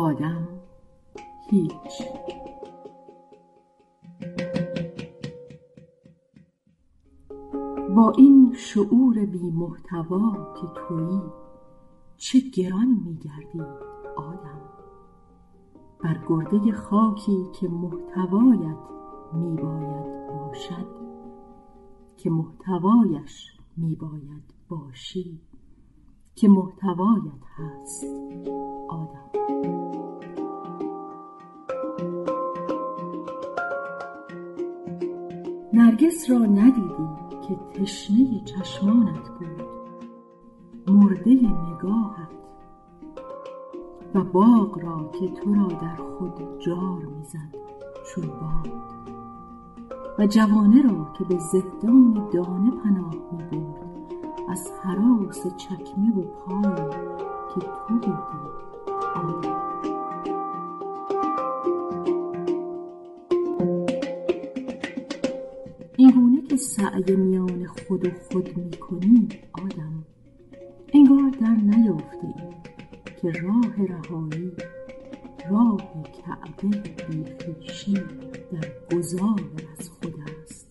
آدم هیچ. با این شعور بی محتوا که تویی چه گران می گردی آدم؟ بر گرده خاکی که محتوایت می باید باشد که محتوایش می باید باشی که محتوایت هست آدم. نرگس را ندیدی که تشنه چشمانت بود. مرده نگاهت. و باغ را که تو را در خود جار می زد چون باد. و جوانه را که به زندان دانه پناه می برد از هراس چکمه و پای که تو بودی آدم. سعی میان خود و خود می کنی آدم. انگار در نیافته ای که راه رهایی راه کعبه بی خویشی در گذار از خود است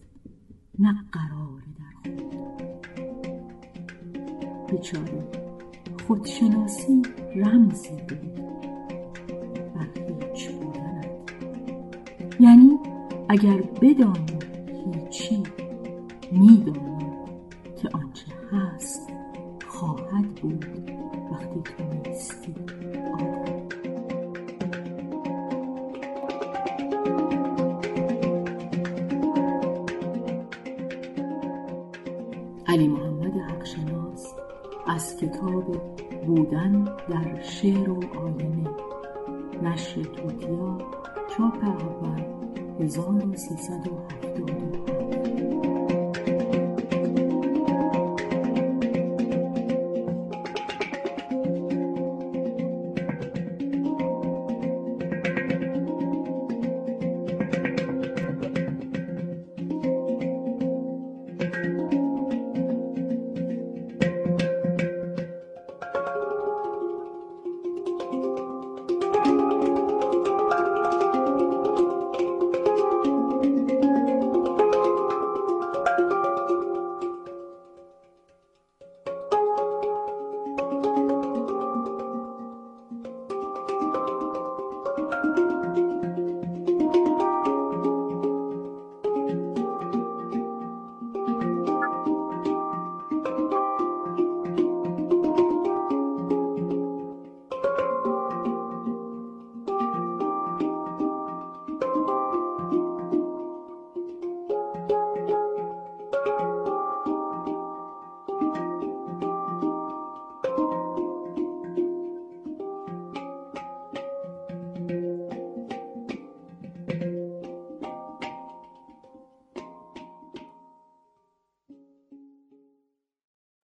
نه قرار در خود. بیچاره خودشناسی رمزی بود بر هیچ یعنی اگر بدانی می دانی که آنچه هست خواهد بود وقتی تو نیستی. علی محمد حقشناس از کتاب بودن در شعر و آینه نشر توتیا چاپ اول 1377